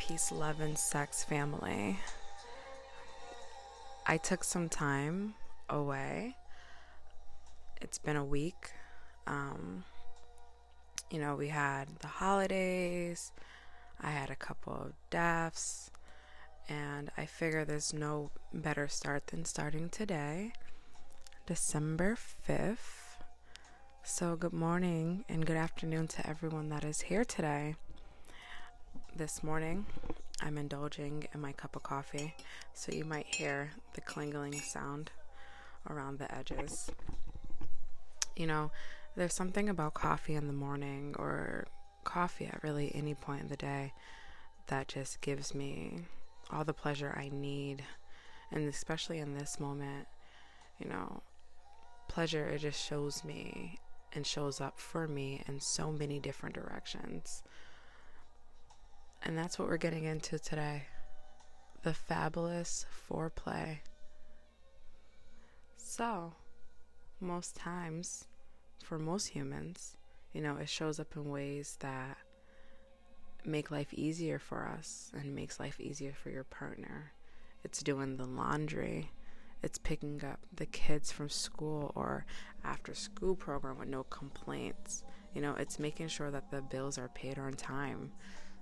peace, love, and sex family. I took some time away. It's been a week. Um, you know, we had the holidays, I had a couple of deaths, and I figure there's no better start than starting today, December 5th. So, good morning and good afternoon to everyone that is here today this morning I'm indulging in my cup of coffee, so you might hear the clingling sound around the edges. You know, there's something about coffee in the morning or coffee at really any point in the day that just gives me all the pleasure I need. And especially in this moment, you know, pleasure, it just shows me and shows up for me in so many different directions. And that's what we're getting into today the fabulous foreplay. So, most times, for most humans, you know, it shows up in ways that make life easier for us and makes life easier for your partner. It's doing the laundry. It's picking up the kids from school or after school program with no complaints. You know, it's making sure that the bills are paid on time.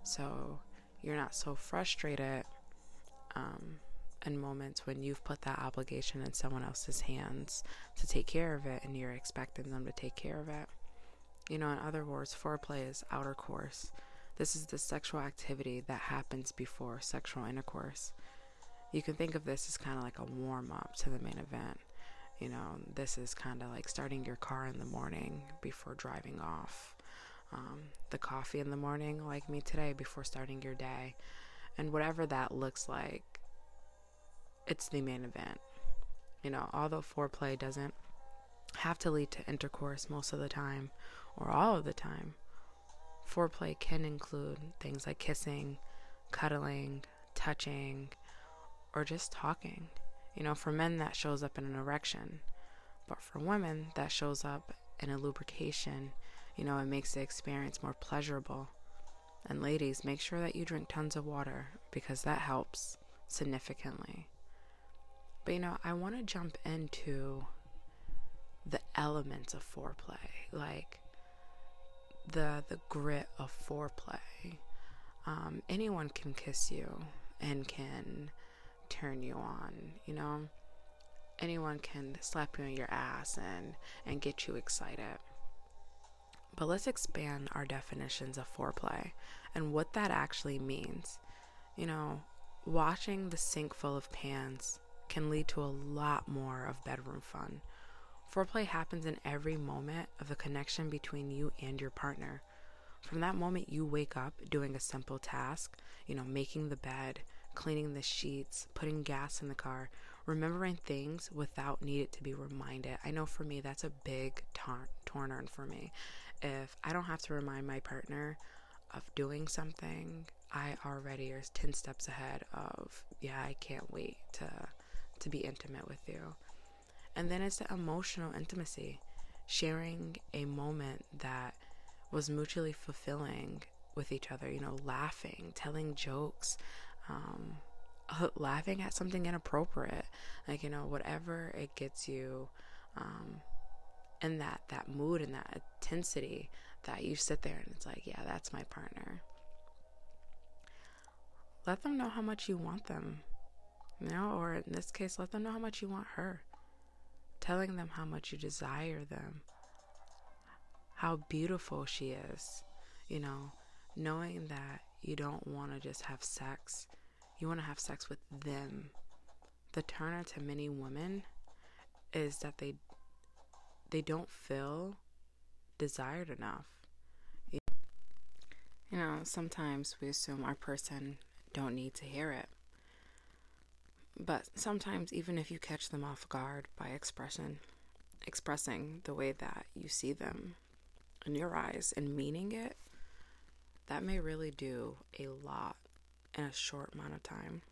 So you're not so frustrated um, in moments when you've put that obligation in someone else's hands to take care of it and you're expecting them to take care of it. You know, in other words, foreplay is outer course. This is the sexual activity that happens before sexual intercourse. You can think of this as kind of like a warm up to the main event. You know, this is kind of like starting your car in the morning before driving off um, the coffee in the morning, like me today, before starting your day. And whatever that looks like, it's the main event. You know, although foreplay doesn't have to lead to intercourse most of the time or all of the time, foreplay can include things like kissing, cuddling, touching, or just talking. You know, for men, that shows up in an erection, but for women, that shows up in a lubrication you know, it makes the experience more pleasurable. And ladies, make sure that you drink tons of water because that helps significantly. But you know, I want to jump into the elements of foreplay, like the the grit of foreplay. Um, anyone can kiss you and can turn you on, you know. Anyone can slap you on your ass and and get you excited. But let's expand our definitions of foreplay and what that actually means. You know, washing the sink full of pans can lead to a lot more of bedroom fun. Foreplay happens in every moment of the connection between you and your partner. From that moment you wake up doing a simple task, you know, making the bed, cleaning the sheets, putting gas in the car, remembering things without needing to be reminded. I know for me that's a big turn for me if I don't have to remind my partner of doing something, I already are 10 steps ahead of, yeah, I can't wait to to be intimate with you. And then it's the emotional intimacy, sharing a moment that was mutually fulfilling with each other, you know, laughing, telling jokes, um, laughing at something inappropriate, like, you know, whatever it gets you um, that that mood and that intensity that you sit there and it's like yeah that's my partner. Let them know how much you want them you know or in this case let them know how much you want her. Telling them how much you desire them. How beautiful she is you know knowing that you don't want to just have sex you want to have sex with them the turner to many women is that they they don't feel desired enough. You know, sometimes we assume our person don't need to hear it. But sometimes even if you catch them off guard by expression, expressing the way that you see them in your eyes and meaning it, that may really do a lot in a short amount of time.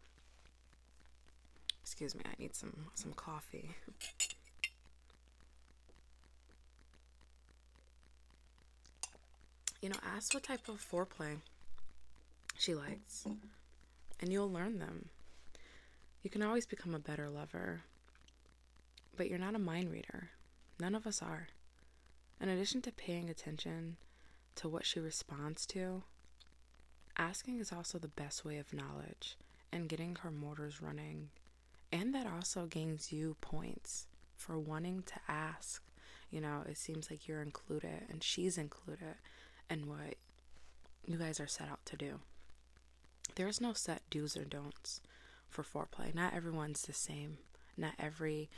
Excuse me, I need some some coffee. you know, ask what type of foreplay she likes, and you'll learn them. You can always become a better lover, but you're not a mind reader. None of us are. In addition to paying attention to what she responds to, asking is also the best way of knowledge and getting her motors running. And that also gains you points for wanting to ask. You know, it seems like you're included and she's included in what you guys are set out to do. There's no set do's or don'ts for foreplay. Not everyone's the same. Not every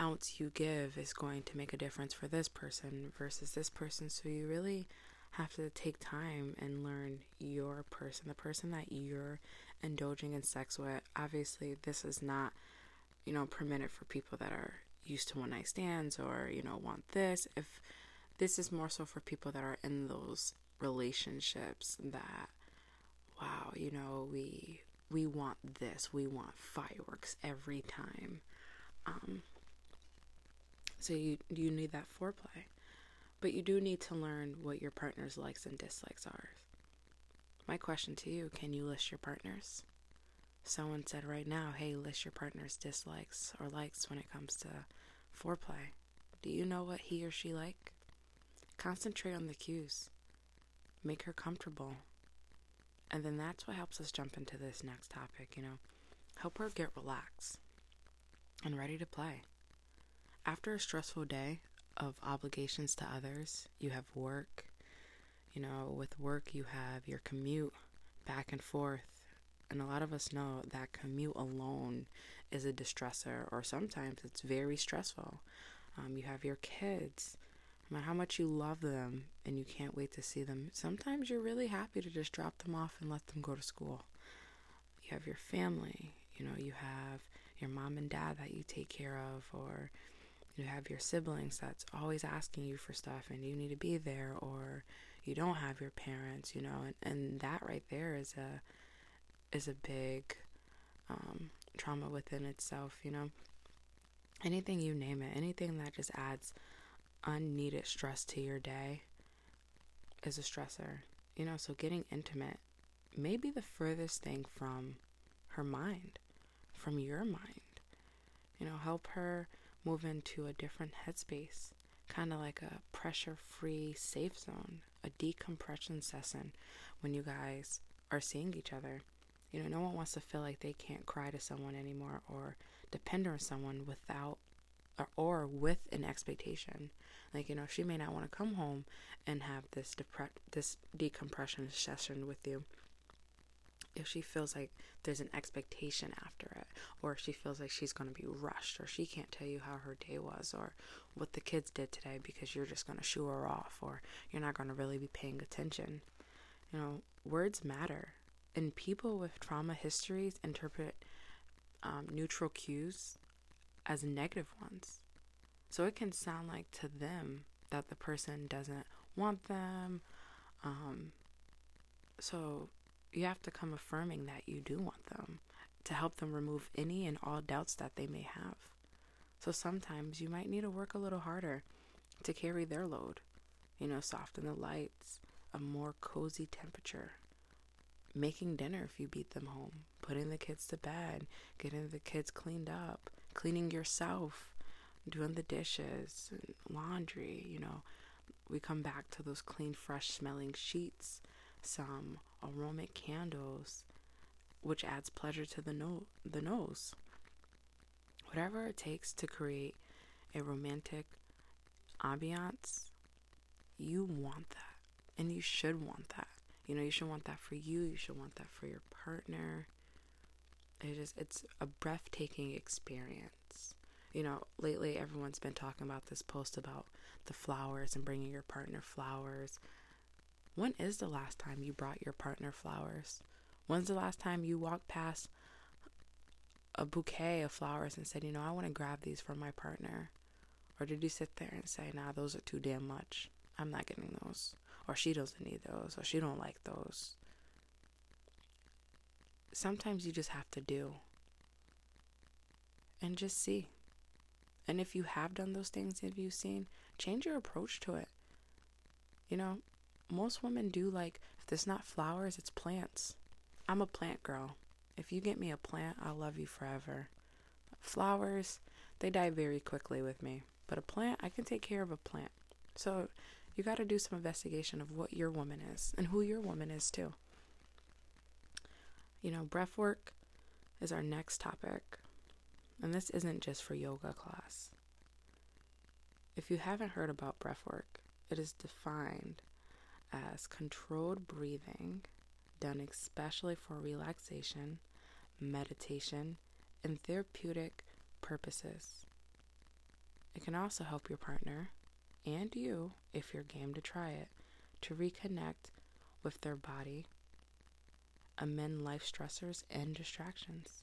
ounce you give is going to make a difference for this person versus this person. So you really have to take time and learn your person, the person that you're indulging in sex with. Obviously, this is not, you know, permitted for people that are used to one night stands or, you know, want this. If this is more so for people that are in those relationships that wow, you know, we we want this. We want fireworks every time. Um so you you need that foreplay. But you do need to learn what your partner's likes and dislikes are. My question to you, can you list your partners? Someone said right now, hey, list your partner's dislikes or likes when it comes to foreplay. Do you know what he or she like? Concentrate on the cues. Make her comfortable. And then that's what helps us jump into this next topic, you know. Help her get relaxed and ready to play. After a stressful day of obligations to others, you have work. You know, with work, you have your commute back and forth. And a lot of us know that commute alone is a distressor, or sometimes it's very stressful. Um, you have your kids no matter how much you love them and you can't wait to see them, sometimes you're really happy to just drop them off and let them go to school. You have your family, you know, you have your mom and dad that you take care of, or you have your siblings that's always asking you for stuff and you need to be there, or you don't have your parents, you know, and, and that right there is a is a big um, trauma within itself, you know. Anything you name it, anything that just adds unneeded stress to your day is a stressor. You know, so getting intimate may be the furthest thing from her mind, from your mind. You know, help her move into a different headspace, kind of like a pressure free safe zone, a decompression session when you guys are seeing each other. You know, no one wants to feel like they can't cry to someone anymore or depend on someone without or, or with an expectation. Like, you know, she may not want to come home and have this depre- this decompression session with you if she feels like there's an expectation after it, or she feels like she's going to be rushed, or she can't tell you how her day was, or what the kids did today because you're just going to shoo her off, or you're not going to really be paying attention. You know, words matter, and people with trauma histories interpret um, neutral cues as negative ones. So it can sound like to them that the person doesn't want them. Um, so you have to come affirming that you do want them to help them remove any and all doubts that they may have. So sometimes you might need to work a little harder to carry their load. You know, soften the lights, a more cozy temperature, making dinner if you beat them home, putting the kids to bed, getting the kids cleaned up, cleaning yourself, doing the dishes, laundry, you know. We come back to those clean, fresh smelling sheets, some aromatic candles, which adds pleasure to the no- the nose. Whatever it takes to create a romantic ambiance, you want that. And you should want that. You know, you should want that for you, you should want that for your partner. It is it's a breathtaking experience. You know, lately everyone's been talking about this post about the flowers and bringing your partner flowers. When is the last time you brought your partner flowers? When's the last time you walked past a bouquet of flowers and said, you know, I want to grab these for my partner? Or did you sit there and say, nah, those are too damn much. I'm not getting those. Or she doesn't need those. Or she don't like those sometimes you just have to do and just see. And if you have done those things, have you seen, change your approach to it. You know, most women do like, if it's not flowers, it's plants. I'm a plant girl. If you get me a plant, I'll love you forever. Flowers, they die very quickly with me. But a plant, I can take care of a plant. So you got to do some investigation of what your woman is and who your woman is too. You know, breath work is our next topic. And this isn't just for yoga class. If you haven't heard about breath work, it is defined as controlled breathing done especially for relaxation, meditation, and therapeutic purposes. It can also help your partner and you, if you're game to try it, to reconnect with their body, amend life stressors and distractions.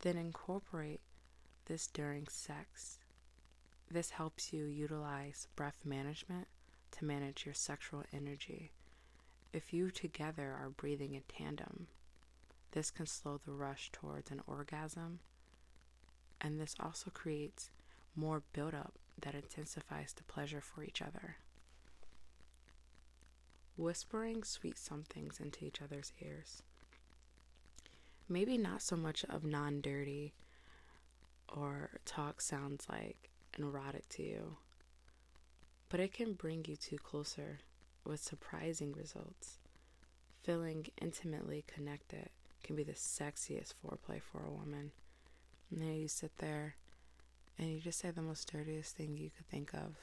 Then incorporate this during sex. This helps you utilize breath management to manage your sexual energy. If you together are breathing in tandem, this can slow the rush towards an orgasm, and this also creates more buildup that intensifies the pleasure for each other. Whispering sweet somethings into each other's ears. Maybe not so much of non dirty or talk sounds like erotic to you, but it can bring you two closer with surprising results. Feeling intimately connected can be the sexiest foreplay for a woman. And then you sit there and you just say the most dirtiest thing you could think of.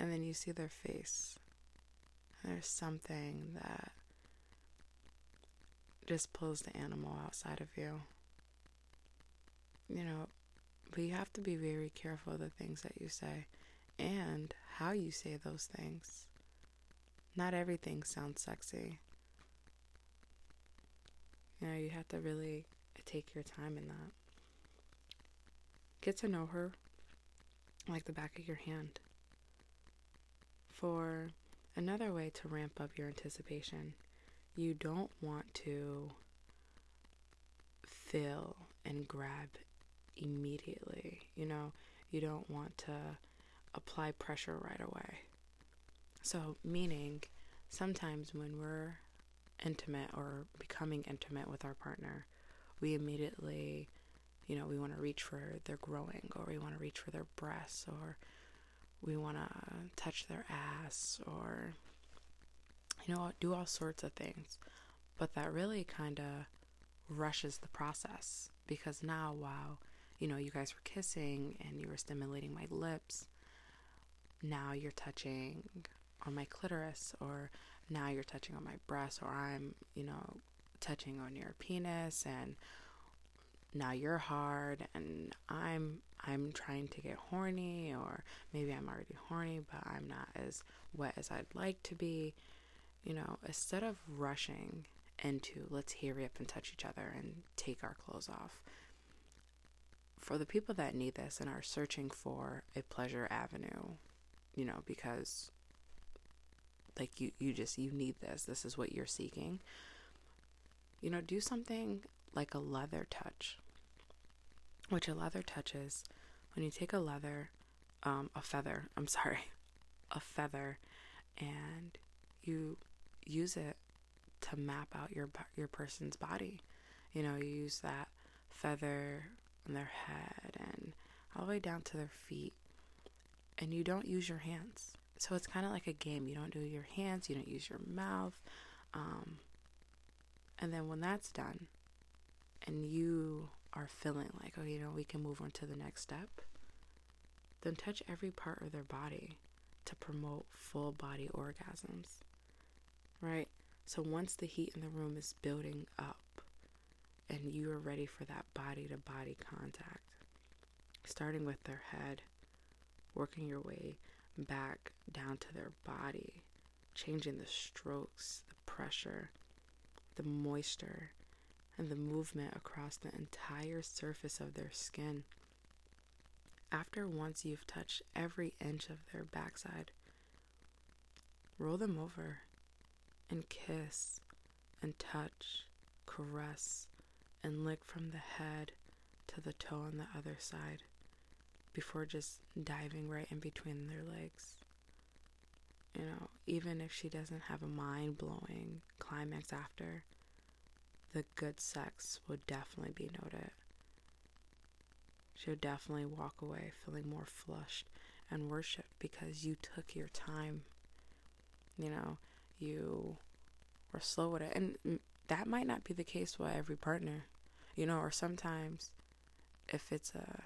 And then you see their face. And there's something that just pulls the animal outside of you. You know, but you have to be very careful of the things that you say and how you say those things. Not everything sounds sexy. You know, you have to really take your time in that. Get to know her like the back of your hand. For another way to ramp up your anticipation, you don't want to fill and grab immediately. You know, you don't want to apply pressure right away. So, meaning sometimes when we're intimate or becoming intimate with our partner, we immediately, you know, we want to reach for their growing or we want to reach for their breasts or we want to touch their ass or, you know, do all sorts of things. But that really kind of rushes the process because now, wow, you know, you guys were kissing and you were stimulating my lips. Now you're touching on my clitoris, or now you're touching on my breast, or I'm, you know, touching on your penis, and now you're hard, and I'm I'm trying to get horny, or maybe I'm already horny, but I'm not as wet as I'd like to be. You know, instead of rushing into let's hurry up and touch each other and take our clothes off, for the people that need this and are searching for a pleasure avenue, you know, because like you you just you need this. This is what you're seeking. You know, do something like a leather touch. Which a leather touch is when you take a leather um a feather, I'm sorry, a feather and you use it to map out your your person's body. You know, you use that feather their head and all the way down to their feet. And you don't use your hands. So it's kind of like a game. You don't do your hands, you don't use your mouth. Um, and then when that's done, and you are feeling like, oh, you know, we can move on to the next step, then touch every part of their body to promote full body orgasms. Right? So once the heat in the room is building up, and you are ready for that body to body contact. Starting with their head, working your way back down to their body, changing the strokes, the pressure, the moisture, and the movement across the entire surface of their skin. After once you've touched every inch of their backside, roll them over and kiss and touch, caress, and lick from the head to the toe on the other side before just diving right in between their legs. You know, even if she doesn't have a mind blowing climax after, the good sex would definitely be noted. She'll definitely walk away feeling more flushed and worshiped because you took your time. You know, you were slow with it. And mm, that might not be the case with every partner, you know, or sometimes if it's a,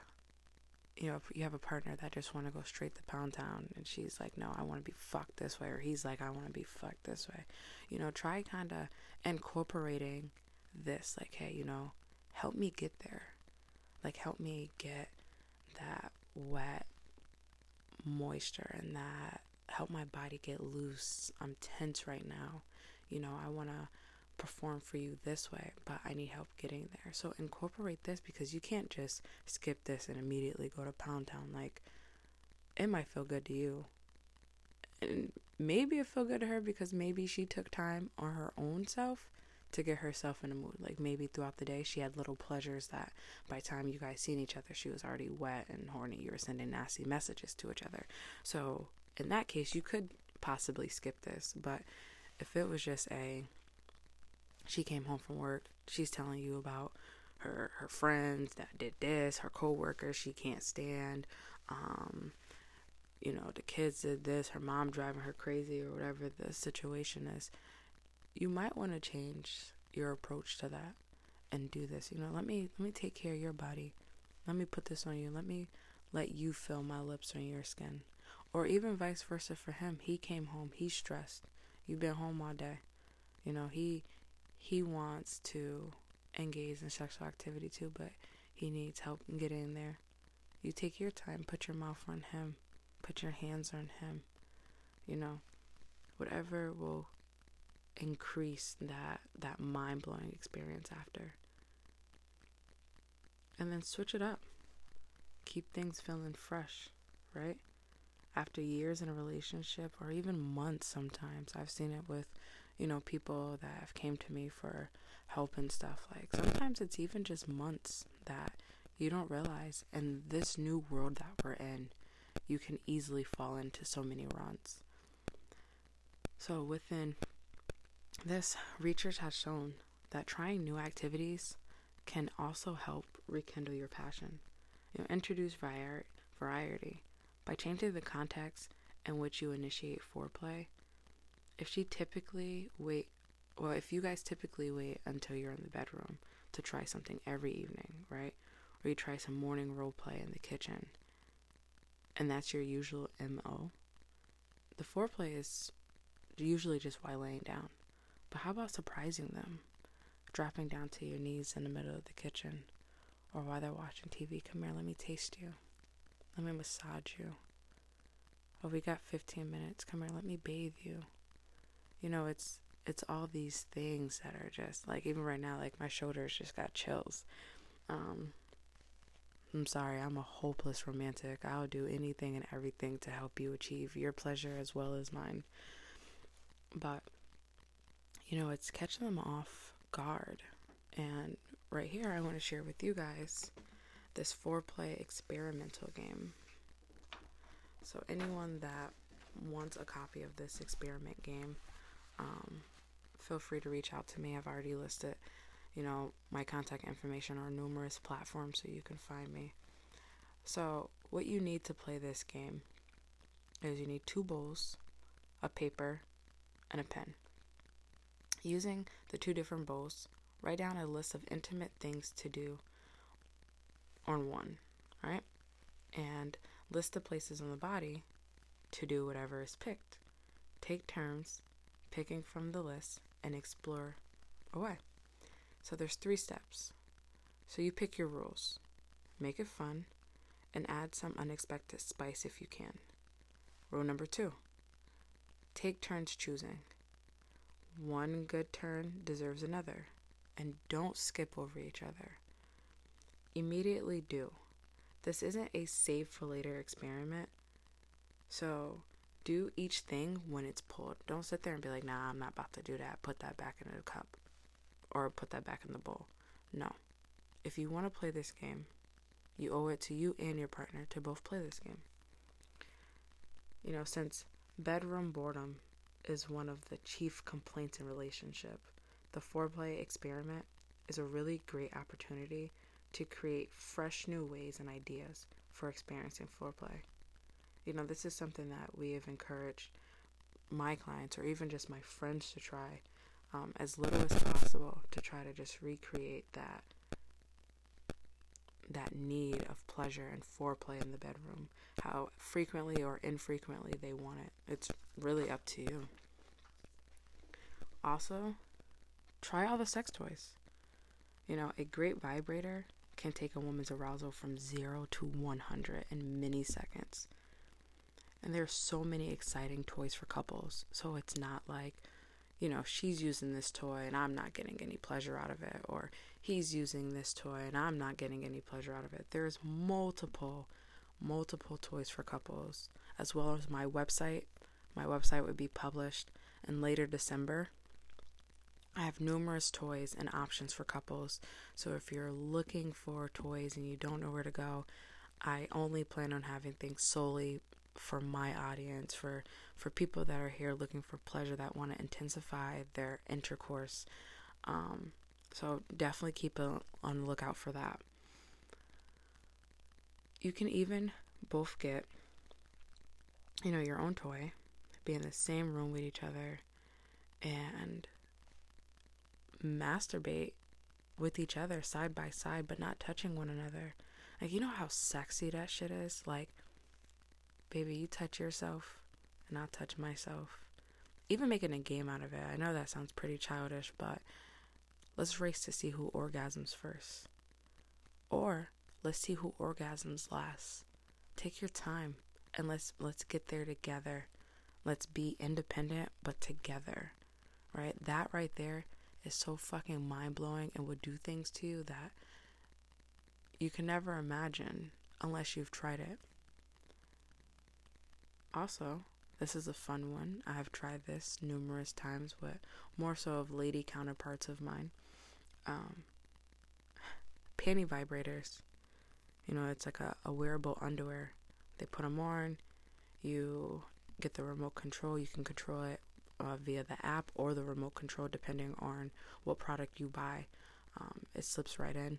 you know, if you have a partner that just want to go straight to pound town and she's like, no, I want to be fucked this way, or he's like, I want to be fucked this way, you know, try kind of incorporating this, like, hey, you know, help me get there. Like, help me get that wet moisture and that help my body get loose. I'm tense right now. You know, I want to perform for you this way, but I need help getting there. So incorporate this because you can't just skip this and immediately go to Pound Town. Like, it might feel good to you. And maybe it feel good to her because maybe she took time on her own self to get herself in a mood. Like maybe throughout the day she had little pleasures that by time you guys seen each other she was already wet and horny. You were sending nasty messages to each other. So in that case you could possibly skip this. But if it was just a she came home from work, she's telling you about her her friends that did this, her coworkers she can't stand, um, you know, the kids did this, her mom driving her crazy or whatever the situation is you might want to change your approach to that and do this. You know, let me let me take care of your body. Let me put this on you. Let me let you feel my lips on your skin. Or even vice versa for him. He came home, he's stressed. You've been home all day. You know, he he wants to engage in sexual activity too, but he needs help getting there. You take your time, put your mouth on him, put your hands on him. You know, whatever will increase that that mind-blowing experience after and then switch it up keep things feeling fresh right after years in a relationship or even months sometimes i've seen it with you know people that have came to me for help and stuff like sometimes it's even just months that you don't realize in this new world that we're in you can easily fall into so many runs so within this research has shown that trying new activities can also help rekindle your passion. You know, introduce variety by changing the context in which you initiate foreplay. If she typically wait, well, if you guys typically wait until you're in the bedroom to try something every evening, right? Or you try some morning role play in the kitchen, and that's your usual MO, the foreplay is usually just while laying down. But how about surprising them? Dropping down to your knees in the middle of the kitchen or while they're watching TV. Come here, let me taste you. Let me massage you. Oh, we got 15 minutes. Come here, let me bathe you. You know, it's it's all these things that are just like even right now like my shoulders just got chills. Um I'm sorry, I'm a hopeless romantic. I'll do anything and everything to help you achieve your pleasure as well as mine. But you know, it's catching them off guard. And right here, I want to share with you guys this foreplay experimental game. So, anyone that wants a copy of this experiment game, um, feel free to reach out to me. I've already listed, you know, my contact information on numerous platforms so you can find me. So, what you need to play this game is you need two bowls, a paper, and a pen. Using the two different bowls, write down a list of intimate things to do on one, right? And list the places on the body to do whatever is picked. Take turns picking from the list and explore away. So there's three steps. So you pick your rules, make it fun, and add some unexpected spice if you can. Rule number two take turns choosing. One good turn deserves another, and don't skip over each other. Immediately do. This isn't a save for later experiment, so do each thing when it's pulled. Don't sit there and be like, nah, I'm not about to do that. Put that back in the cup or put that back in the bowl. No. If you want to play this game, you owe it to you and your partner to both play this game. You know, since Bedroom boredom is one of the chief complaints in relationship. The foreplay experiment is a really great opportunity to create fresh new ways and ideas for experiencing foreplay. You know, this is something that we have encouraged my clients or even just my friends to try um, as little as possible to try to just recreate that that need of pleasure and foreplay in the bedroom how frequently or infrequently they want it. It's really up to you. Also try all the sex toys. You know a great vibrator can take a woman's arousal from 0 to 100 in milliseconds and there's so many exciting toys for couples so it's not like you know, she's using this toy and I'm not getting any pleasure out of it, or he's using this toy and I'm not getting any pleasure out of it. There's multiple, multiple toys for couples, as well as my website. My website would be published in later December. I have numerous toys and options for couples. So if you're looking for toys and you don't know where to go, I only plan on having things solely for my audience for for people that are here looking for pleasure that want to intensify their intercourse um, so definitely keep a, on the lookout for that. You can even both get you know your own toy be in the same room with each other and masturbate with each other side by side but not touching one another. Like you know how sexy that shit is? Like baby, you touch yourself and I'll touch myself. Even making a game out of it. I know that sounds pretty childish, but let's race to see who orgasms first. Or let's see who orgasms last. Take your time and let's let's get there together. Let's be independent but together. Right? That right there is so fucking mind-blowing and would do things to you that you can never imagine unless you've tried it. Also, this is a fun one. I have tried this numerous times with more so of lady counterparts of mine. Um, panty vibrators. You know, it's like a, a wearable underwear. They put them on. You get the remote control. You can control it uh, via the app or the remote control, depending on what product you buy. Um, it slips right in.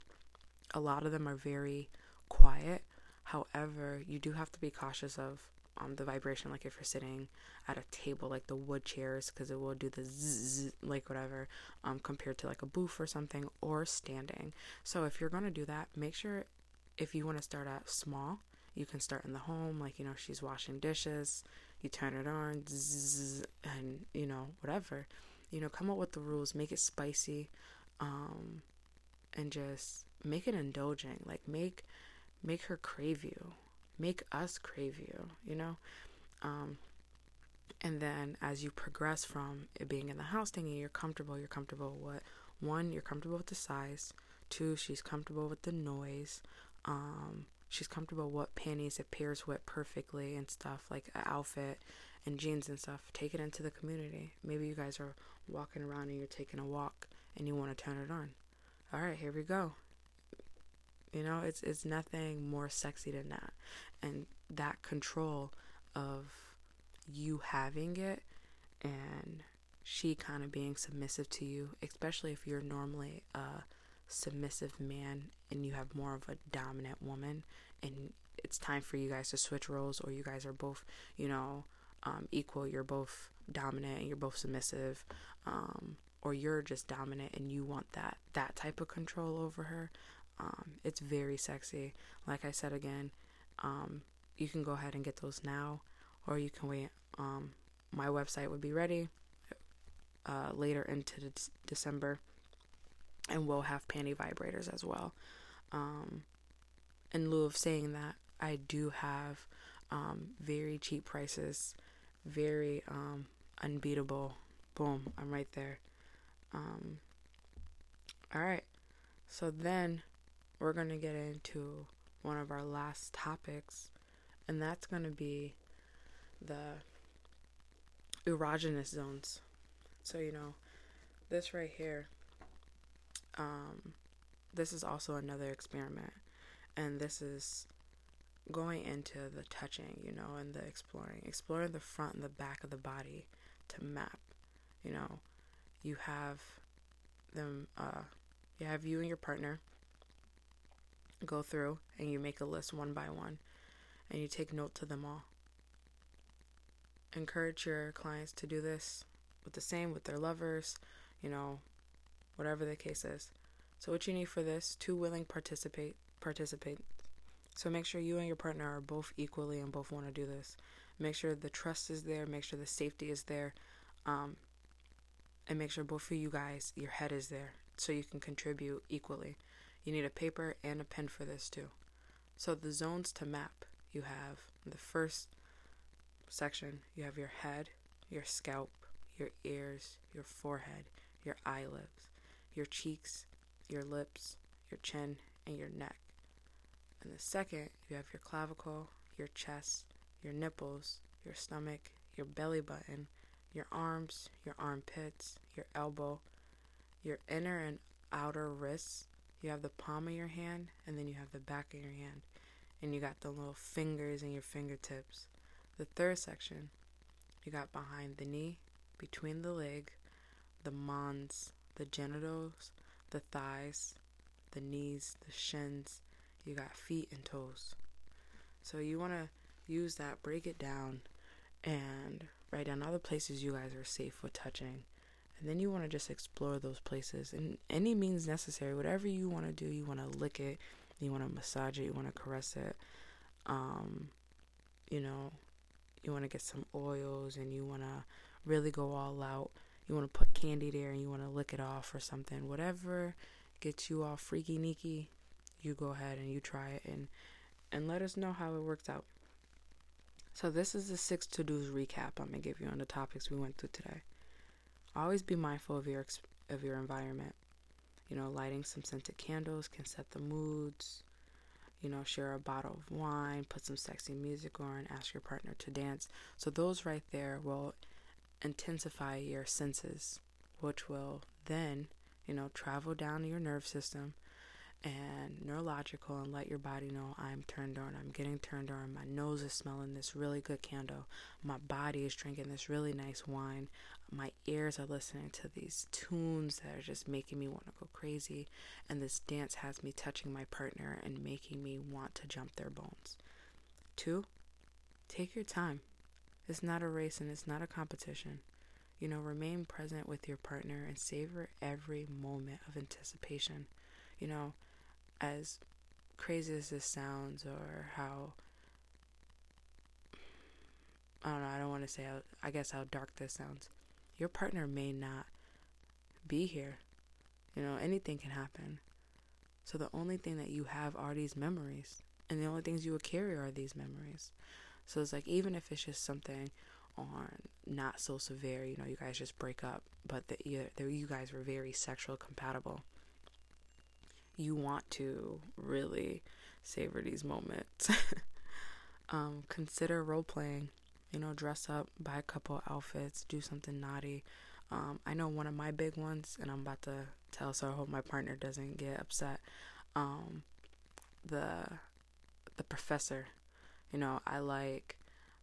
A lot of them are very quiet. However, you do have to be cautious of um, the vibration like if you're sitting at a table like the wood chairs because it will do the zzz, like whatever um, compared to like a booth or something or standing. So if you're going to do that make sure if you want to start out small you can start in the home like you know she's washing dishes you turn it on zzz, and you know whatever. You know come up with the rules make it spicy um, and just make it indulging like make make her crave you make us crave you, you know? Um, and then as you progress from it being in the house thingy, you're comfortable, you're comfortable with one, you're comfortable with the size, two, she's comfortable with the noise, um, she's comfortable what panties it pairs with perfectly and stuff, like an outfit and jeans and stuff. Take it into the community. Maybe you guys are walking around and you're taking a walk and you want to turn it on. All right, here we go. You know, it's it's nothing more sexy than that. And that control of you having it and she kind of being submissive to you, especially if you're normally a submissive man and you have more of a dominant woman and it's time for you guys to switch roles or you guys are both, you know, um, equal, you're both dominant and you're both submissive, um, or you're just dominant and you want that that type of control over her. Um, it's very sexy. Like I said again, um, you can go ahead and get those now, or you can wait. Um, my website would be ready uh, later into de- December, and we'll have panty vibrators as well. Um, in lieu of saying that, I do have um, very cheap prices, very um, unbeatable. Boom, I'm right there. All right, so then we're going to get into one of our last topics, and that's going to be the erogenous zones. So, you know, this right here, um, this is also another experiment, and this is going into the touching, you know, and the exploring, exploring the front and the back of the body to map, you know, you have them, uh, you have you and your partner go through and you make a list one by one and you take note to them all. Encourage your clients to do this with the same with their lovers, you know, whatever the case is. So what you need for this, two willing participate participate. So make sure you and your partner are both equally and both want to do this. Make sure the trust is there, make sure the safety is there. Um, and make sure both of you guys, your head is there so you can contribute equally. You need a paper and a pen for this too. So the zones to map, you have the first section, you have your head, your scalp, your ears, your forehead, your eyelids, your cheeks, your lips, your chin, and your neck. And the second, you have your clavicle, your chest, your nipples, your stomach, your belly button, your arms, your armpits, your elbow, your inner and outer wrists. You have the palm of your hand, and then you have the back of your hand, and you got the little fingers and your fingertips. The third section, you got behind the knee, between the leg, the mons, the genitals, the thighs, the knees, the shins. You got feet and toes. So you want to use that, break it down, and write down all the places you guys are safe with touching. And then you want to just explore those places in any means necessary. Whatever you want to do, you want to lick it, you want to massage it, you want to caress it. Um, you know, you want to get some oils and you want to really go all out. You want to put candy there and you want to lick it off or something. Whatever gets you all freaky neaky, you go ahead and you try it and and let us know how it works out. So this is the six to dos recap I'm gonna give you on the topics we went through today. Always be mindful of your of your environment. You know, lighting some scented candles can set the moods. You know, share a bottle of wine, put some sexy music on, ask your partner to dance. So those right there will intensify your senses, which will then, you know, travel down your nerve system and neurological and let your body know I'm turned on. I'm getting turned on. My nose is smelling this really good candle. My body is drinking this really nice wine. My ears are listening to these tunes that are just making me want to go crazy. And this dance has me touching my partner and making me want to jump their bones. Two, take your time. It's not a race and it's not a competition. You know, remain present with your partner and savor every moment of anticipation. You know, as crazy as this sounds, or how I don't know, I don't want to say how, I guess how dark this sounds. Your partner may not be here. You know, anything can happen. So the only thing that you have are these memories. And the only things you will carry are these memories. So it's like even if it's just something on not so severe, you know, you guys just break up, but that you, you guys were very sexual compatible you want to really savor these moments. um, consider role playing. You know, dress up, buy a couple outfits, do something naughty. Um, I know one of my big ones, and I'm about to tell, so I hope my partner doesn't get upset. Um, the the professor. You know, I like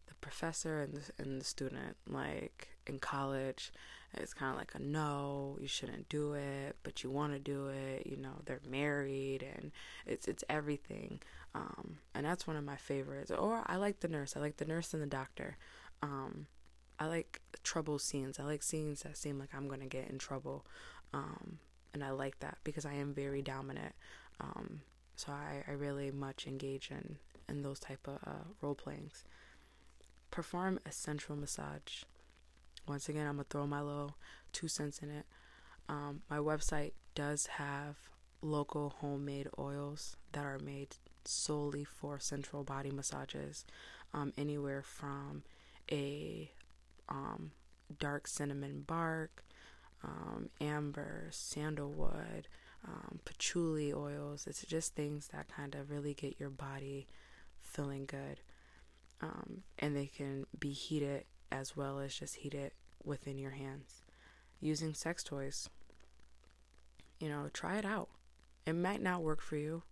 the professor and the, and the student. Like in college, it's kind of like a no, you shouldn't do it, but you want to do it. You know, they're married and it's it's everything. Um, and that's one of my favorites. Or I like the nurse. I like the nurse and the doctor. Um, I like trouble scenes. I like scenes that seem like I'm gonna get in trouble. Um, and I like that because I am very dominant. Um, so I, I really much engage in in those type of uh, role playings. Perform a central massage. Once again, I'm gonna throw my little two cents in it. Um, my website does have local homemade oils that are made solely for central body massages, um, anywhere from a um, dark cinnamon bark, um, amber, sandalwood, um, patchouli oils. It's just things that kind of really get your body feeling good. Um, and they can be heated as well as just heat it within your hands. Using sex toys, you know, try it out. It might not work for you,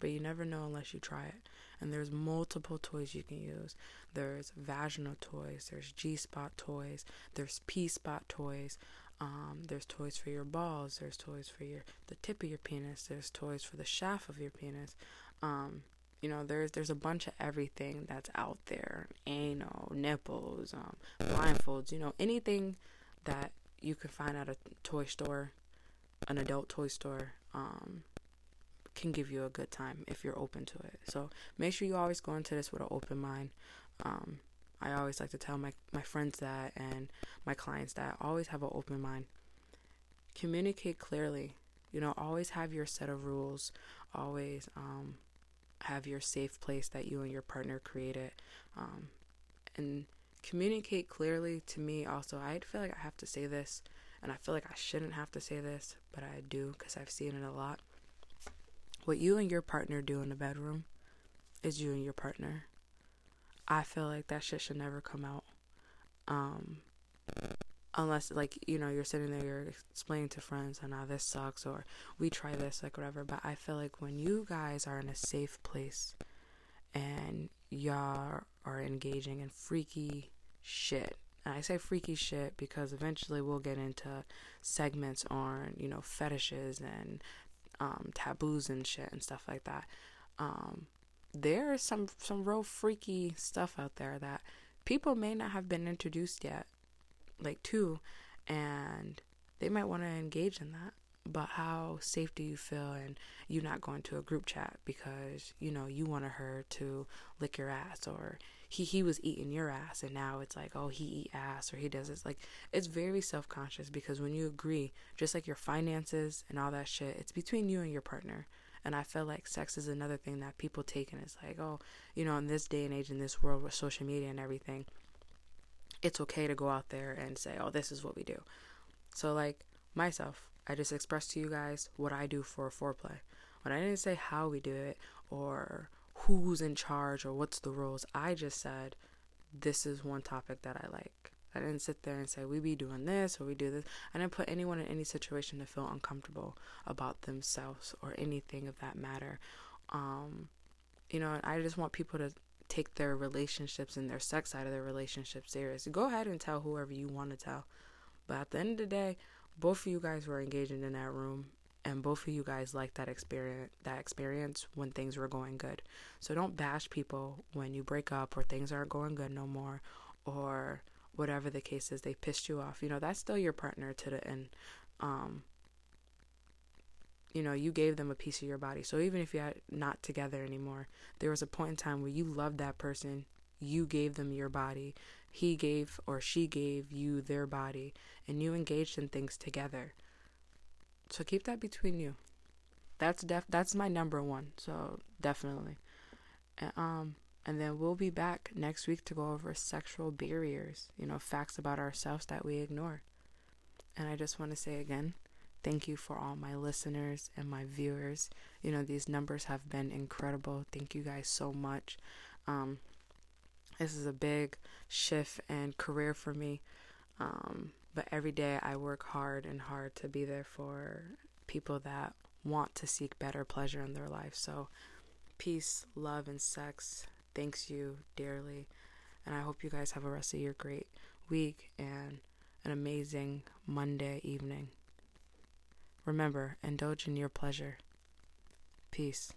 but you never know unless you try it. And there's multiple toys you can use. There's vaginal toys, there's G spot toys, there's P spot toys. Um, there's toys for your balls. There's toys for your the tip of your penis. There's toys for the shaft of your penis. Um, you know, there's there's a bunch of everything that's out there. Anal, nipples, um, blindfolds. You know, anything that you can find at a toy store, an adult toy store. Um, can give you a good time if you're open to it. So make sure you always go into this with an open mind. Um, I always like to tell my, my friends that and my clients that always have an open mind. Communicate clearly. You know, always have your set of rules. Always um, have your safe place that you and your partner created. Um, and communicate clearly to me also. I feel like I have to say this, and I feel like I shouldn't have to say this, but I do because I've seen it a lot. What you and your partner do in the bedroom is you and your partner. I feel like that shit should never come out. Um, unless like you know you're sitting there you're explaining to friends and oh, now this sucks or we try this like whatever. But i feel like when you guys are in a safe place and y'all are engaging in freaky shit and i say freaky shit because eventually we'll get into segments on you know fetishes and um, taboos and shit and stuff like that um, there is some some real freaky stuff out there that people may not have been introduced yet like two and they might want to engage in that. But how safe do you feel and you not going to a group chat because you know you wanted her to lick your ass or he he was eating your ass and now it's like oh he eat ass or he does this? Like it's very self-conscious because when you agree just like your finances and all that shit it's between you and your partner. And I feel like sex is another thing that people take and it's like, oh, you know, in this day and age, in this world with social media and everything, it's okay to go out there and say, oh, this is what we do. So, like myself, I just expressed to you guys what I do for foreplay. When I didn't say how we do it or who's in charge or what's the rules, I just said, this is one topic that I like. I didn't sit there and say we be doing this or we do this. I didn't put anyone in any situation to feel uncomfortable about themselves or anything of that matter. Um, you know, I just want people to take their relationships and their sex side of their relationship serious. Go ahead and tell whoever you want to tell. But at the end of the day, both of you guys were engaging in that room and both of you guys liked that experience that experience when things were going good. So don't bash people when you break up or things aren't going good no more or whatever the case is, they pissed you off. You know, that's still your partner to the end. Um, you know, you gave them a piece of your body. So even if you're not together anymore, there was a point in time where you loved that person. You gave them your body. He gave or she gave you their body, and you engaged in things together. So keep that between you. That's def. That's my number one. So definitely. And, um, and then we'll be back next week to go over sexual barriers, you know, facts about ourselves that we ignore. And I just want to say again, thank you for all my listeners and my viewers. You know, these numbers have been incredible. Thank you guys so much. Um, this is a big shift and career for me. Um, but every day I work hard and hard to be there for people that want to seek better pleasure in their life. So, peace, love, and sex thanks you dearly. And I hope you guys have a rest of your great week and an amazing Monday evening. Remember, indulge in your pleasure. Peace.